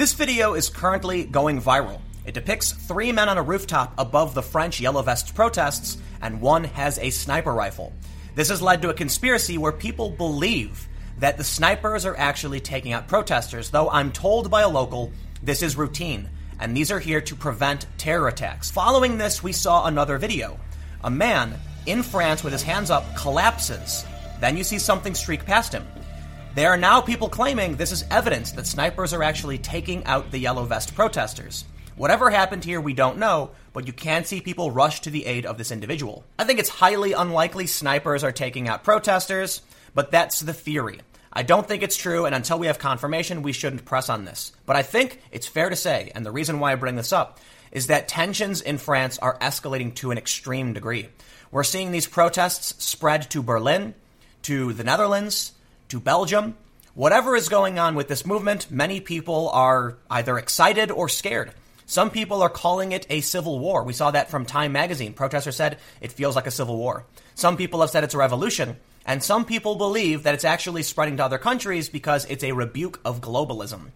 This video is currently going viral. It depicts three men on a rooftop above the French Yellow Vest protests, and one has a sniper rifle. This has led to a conspiracy where people believe that the snipers are actually taking out protesters, though I'm told by a local this is routine, and these are here to prevent terror attacks. Following this, we saw another video. A man in France with his hands up collapses. Then you see something streak past him. There are now people claiming this is evidence that snipers are actually taking out the yellow vest protesters. Whatever happened here, we don't know, but you can see people rush to the aid of this individual. I think it's highly unlikely snipers are taking out protesters, but that's the theory. I don't think it's true, and until we have confirmation, we shouldn't press on this. But I think it's fair to say, and the reason why I bring this up, is that tensions in France are escalating to an extreme degree. We're seeing these protests spread to Berlin, to the Netherlands, to Belgium. Whatever is going on with this movement, many people are either excited or scared. Some people are calling it a civil war. We saw that from Time magazine. Protesters said it feels like a civil war. Some people have said it's a revolution. And some people believe that it's actually spreading to other countries because it's a rebuke of globalism.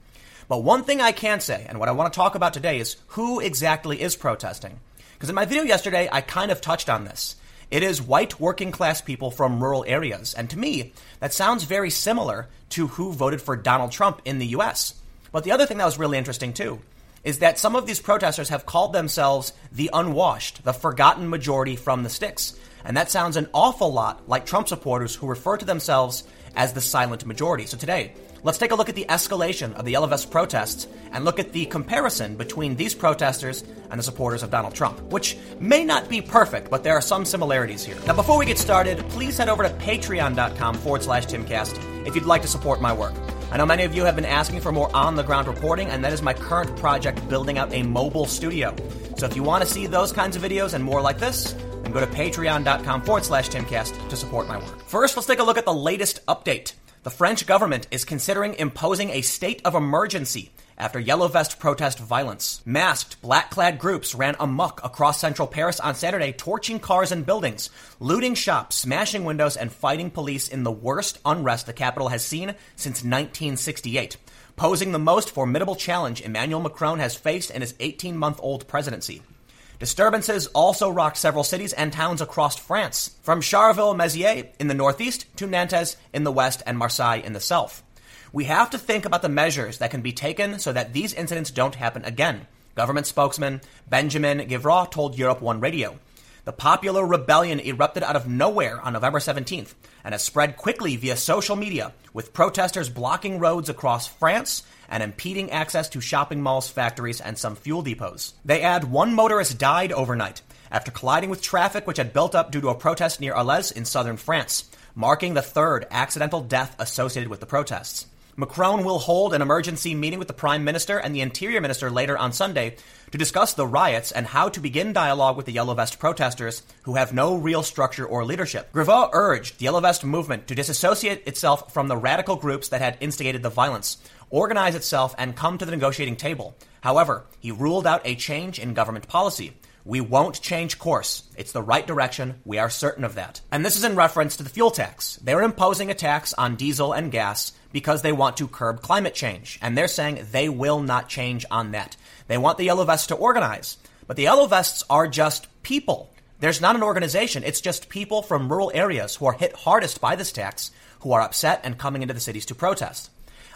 But one thing I can say, and what I want to talk about today, is who exactly is protesting. Because in my video yesterday, I kind of touched on this. It is white working class people from rural areas. And to me, that sounds very similar to who voted for Donald Trump in the US. But the other thing that was really interesting too is that some of these protesters have called themselves the unwashed, the forgotten majority from the sticks. And that sounds an awful lot like Trump supporters who refer to themselves as the silent majority. So today, let's take a look at the escalation of the Yellow Vest protests and look at the comparison between these protesters and the supporters of Donald Trump, which may not be perfect, but there are some similarities here. Now, before we get started, please head over to patreon.com forward slash timcast if you'd like to support my work. I know many of you have been asking for more on the ground reporting, and that is my current project building out a mobile studio. So if you want to see those kinds of videos and more like this, then go to patreon.com forward slash timcast to support my work. First, let's take a look at the latest update. The French government is considering imposing a state of emergency after Yellow Vest protest violence. Masked, black clad groups ran amok across central Paris on Saturday, torching cars and buildings, looting shops, smashing windows, and fighting police in the worst unrest the capital has seen since 1968, posing the most formidable challenge Emmanuel Macron has faced in his 18 month old presidency. Disturbances also rocked several cities and towns across France, from Charleville-Mézières in the northeast to Nantes in the west and Marseille in the south. We have to think about the measures that can be taken so that these incidents don't happen again. Government spokesman Benjamin Griveaux told Europe One Radio. The popular rebellion erupted out of nowhere on November 17th and has spread quickly via social media, with protesters blocking roads across France and impeding access to shopping malls, factories, and some fuel depots. They add one motorist died overnight after colliding with traffic which had built up due to a protest near Arles in southern France, marking the third accidental death associated with the protests. Macron will hold an emergency meeting with the Prime Minister and the Interior Minister later on Sunday to discuss the riots and how to begin dialogue with the Yellow Vest protesters who have no real structure or leadership. Griveaux urged the Yellow Vest movement to disassociate itself from the radical groups that had instigated the violence, organize itself, and come to the negotiating table. However, he ruled out a change in government policy. We won't change course. It's the right direction. We are certain of that. And this is in reference to the fuel tax. They're imposing a tax on diesel and gas because they want to curb climate change. And they're saying they will not change on that. They want the Yellow Vests to organize. But the Yellow Vests are just people. There's not an organization. It's just people from rural areas who are hit hardest by this tax who are upset and coming into the cities to protest.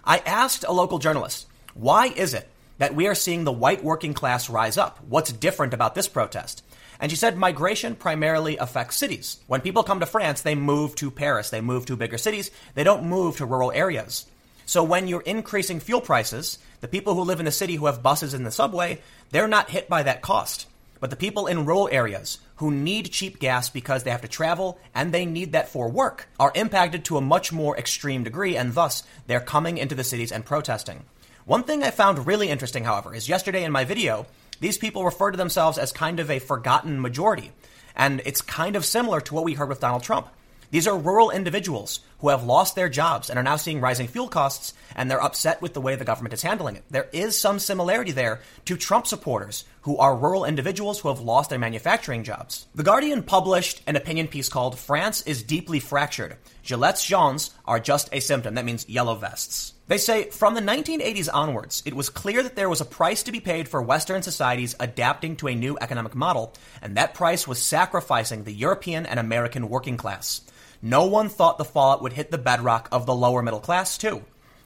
I asked a local journalist, why is it that we are seeing the white working class rise up. What's different about this protest? And she said migration primarily affects cities. When people come to France, they move to Paris, they move to bigger cities, they don't move to rural areas. So when you're increasing fuel prices, the people who live in the city who have buses in the subway, they're not hit by that cost. But the people in rural areas who need cheap gas because they have to travel and they need that for work are impacted to a much more extreme degree, and thus they're coming into the cities and protesting. One thing I found really interesting, however, is yesterday in my video, these people refer to themselves as kind of a forgotten majority. And it's kind of similar to what we heard with Donald Trump. These are rural individuals who have lost their jobs and are now seeing rising fuel costs and they're upset with the way the government is handling it. There is some similarity there to Trump supporters who are rural individuals who have lost their manufacturing jobs. The Guardian published an opinion piece called France is deeply fractured. Gilets jaunes are just a symptom. That means yellow vests. They say from the 1980s onwards, it was clear that there was a price to be paid for Western societies adapting to a new economic model, and that price was sacrificing the European and American working class. No one thought the fallout would hit the bedrock of the lower middle class, too.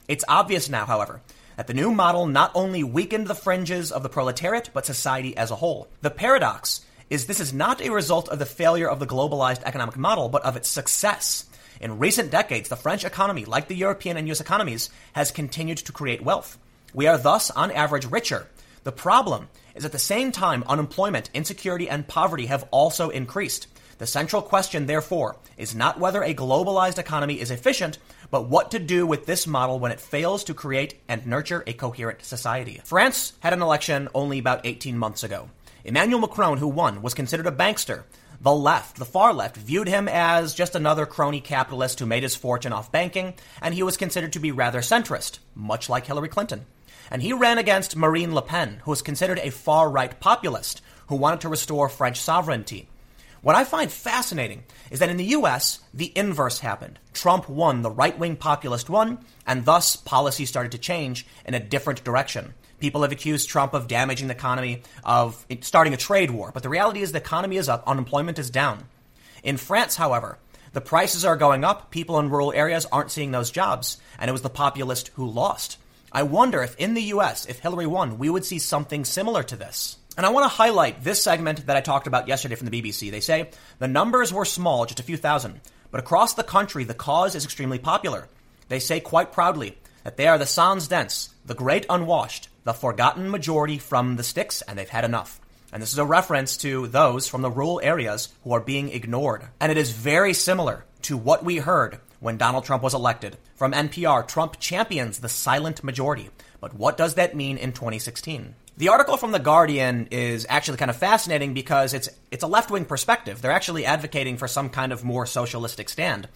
It's obvious now, however, that the new model not only weakened the fringes of the proletariat, but society as a whole. The paradox is this is not a result of the failure of the globalized economic model, but of its success. In recent decades, the French economy, like the European and US economies, has continued to create wealth. We are thus, on average, richer. The problem is at the same time, unemployment, insecurity, and poverty have also increased. The central question, therefore, is not whether a globalized economy is efficient, but what to do with this model when it fails to create and nurture a coherent society. France had an election only about 18 months ago. Emmanuel Macron, who won, was considered a bankster, the left, the far left, viewed him as just another crony capitalist who made his fortune off banking, and he was considered to be rather centrist, much like Hillary Clinton. And he ran against Marine Le Pen, who was considered a far right populist who wanted to restore French sovereignty. What I find fascinating is that in the US, the inverse happened. Trump won, the right wing populist won, and thus policy started to change in a different direction. People have accused Trump of damaging the economy, of starting a trade war. But the reality is the economy is up, unemployment is down. In France, however, the prices are going up, people in rural areas aren't seeing those jobs, and it was the populist who lost. I wonder if in the US, if Hillary won, we would see something similar to this. And I want to highlight this segment that I talked about yesterday from the BBC. They say the numbers were small, just a few thousand, but across the country, the cause is extremely popular. They say quite proudly that they are the sans dents, the great unwashed, the forgotten majority from the sticks, and they've had enough. And this is a reference to those from the rural areas who are being ignored. And it is very similar to what we heard when Donald Trump was elected. From NPR, Trump champions the silent majority. But what does that mean in 2016? The article from The Guardian is actually kind of fascinating because it's, it's a left wing perspective. They're actually advocating for some kind of more socialistic stand.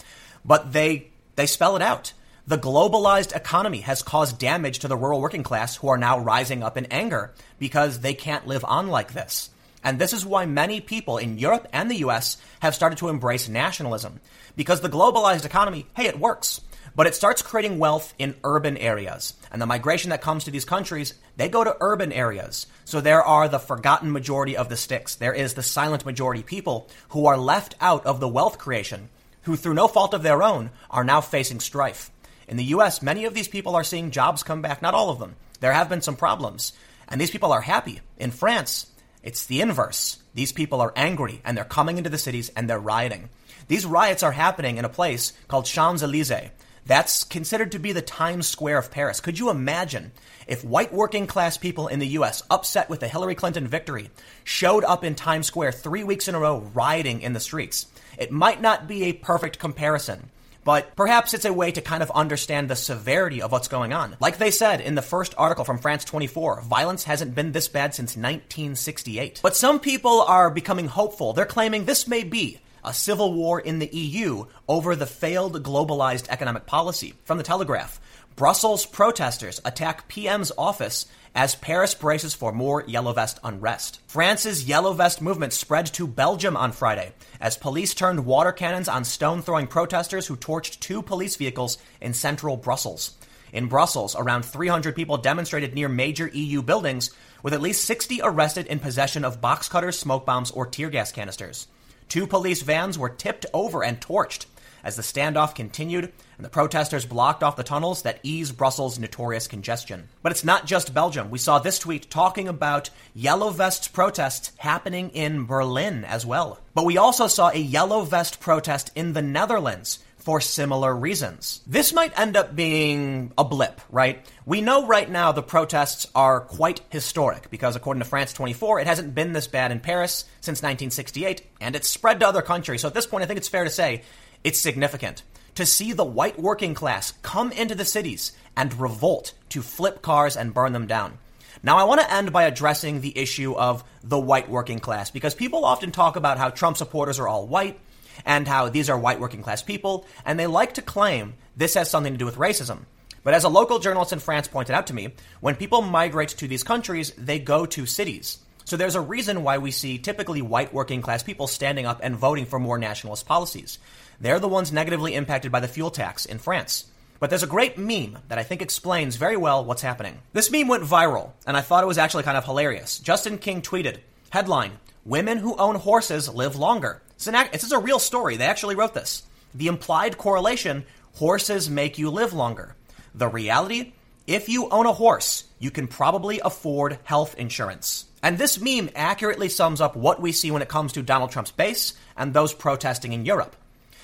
But they, they spell it out. The globalized economy has caused damage to the rural working class who are now rising up in anger because they can't live on like this. And this is why many people in Europe and the US have started to embrace nationalism. Because the globalized economy, hey, it works. But it starts creating wealth in urban areas. And the migration that comes to these countries, they go to urban areas. So there are the forgotten majority of the sticks. There is the silent majority people who are left out of the wealth creation, who through no fault of their own are now facing strife. In the US, many of these people are seeing jobs come back, not all of them. There have been some problems, and these people are happy. In France, it's the inverse. These people are angry and they're coming into the cities and they're rioting. These riots are happening in a place called Champs Elysees. That's considered to be the Times Square of Paris. Could you imagine if white working class people in the US, upset with the Hillary Clinton victory, showed up in Times Square three weeks in a row rioting in the streets? It might not be a perfect comparison, but perhaps it's a way to kind of understand the severity of what's going on. Like they said in the first article from France 24, violence hasn't been this bad since 1968. But some people are becoming hopeful. They're claiming this may be a civil war in the EU over the failed globalized economic policy. From the Telegraph, Brussels protesters attack PM's office as Paris braces for more Yellow Vest unrest. France's Yellow Vest movement spread to Belgium on Friday as police turned water cannons on stone throwing protesters who torched two police vehicles in central Brussels. In Brussels, around 300 people demonstrated near major EU buildings, with at least 60 arrested in possession of box cutters, smoke bombs, or tear gas canisters. Two police vans were tipped over and torched as the standoff continued and the protesters blocked off the tunnels that ease Brussels' notorious congestion. But it's not just Belgium. We saw this tweet talking about Yellow Vest protests happening in Berlin as well. But we also saw a Yellow Vest protest in the Netherlands for similar reasons. This might end up being a blip, right? We know right now the protests are quite historic because according to France 24, it hasn't been this bad in Paris since 1968 and it's spread to other countries. So at this point, I think it's fair to say it's significant to see the white working class come into the cities and revolt to flip cars and burn them down. Now, I want to end by addressing the issue of the white working class because people often talk about how Trump supporters are all white and how these are white working class people, and they like to claim this has something to do with racism. But as a local journalist in France pointed out to me, when people migrate to these countries, they go to cities. So there's a reason why we see typically white working class people standing up and voting for more nationalist policies. They're the ones negatively impacted by the fuel tax in France. But there's a great meme that I think explains very well what's happening. This meme went viral, and I thought it was actually kind of hilarious. Justin King tweeted, headline, Women who own horses live longer. It's an, this is a real story. They actually wrote this. The implied correlation, horses make you live longer. The reality, if you own a horse, you can probably afford health insurance. And this meme accurately sums up what we see when it comes to Donald Trump's base and those protesting in Europe.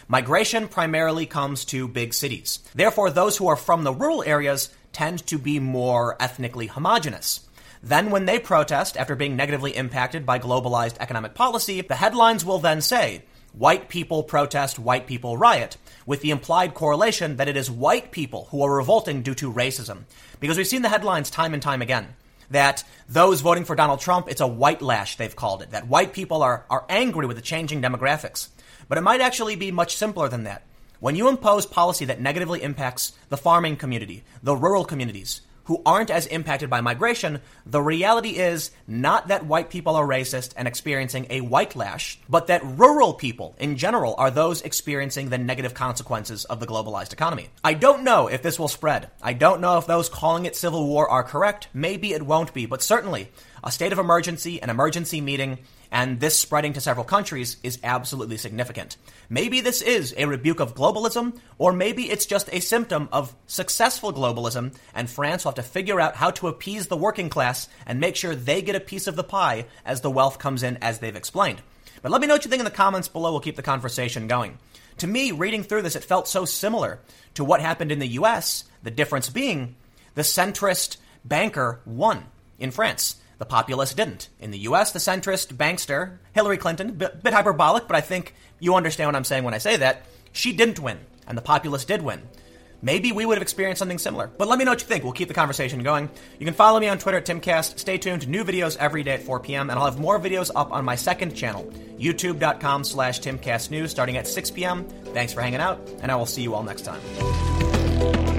Migration primarily comes to big cities. Therefore, those who are from the rural areas tend to be more ethnically homogenous. Then, when they protest after being negatively impacted by globalized economic policy, the headlines will then say, White people protest, white people riot, with the implied correlation that it is white people who are revolting due to racism. Because we've seen the headlines time and time again that those voting for Donald Trump, it's a white lash, they've called it, that white people are, are angry with the changing demographics. But it might actually be much simpler than that. When you impose policy that negatively impacts the farming community, the rural communities, who aren't as impacted by migration, the reality is not that white people are racist and experiencing a white lash, but that rural people in general are those experiencing the negative consequences of the globalized economy. I don't know if this will spread. I don't know if those calling it civil war are correct. Maybe it won't be, but certainly a state of emergency, an emergency meeting, and this spreading to several countries is absolutely significant. Maybe this is a rebuke of globalism, or maybe it's just a symptom of successful globalism, and France will have to figure out how to appease the working class and make sure they get a piece of the pie as the wealth comes in, as they've explained. But let me know what you think in the comments below. We'll keep the conversation going. To me, reading through this, it felt so similar to what happened in the US, the difference being the centrist banker won in France. The populace didn't. In the U.S., the centrist bankster, Hillary Clinton, bit, bit hyperbolic, but I think you understand what I'm saying when I say that, she didn't win, and the populace did win. Maybe we would have experienced something similar. But let me know what you think. We'll keep the conversation going. You can follow me on Twitter at Timcast. Stay tuned. New videos every day at 4 p.m. And I'll have more videos up on my second channel, youtube.com slash timcastnews, starting at 6 p.m. Thanks for hanging out, and I will see you all next time.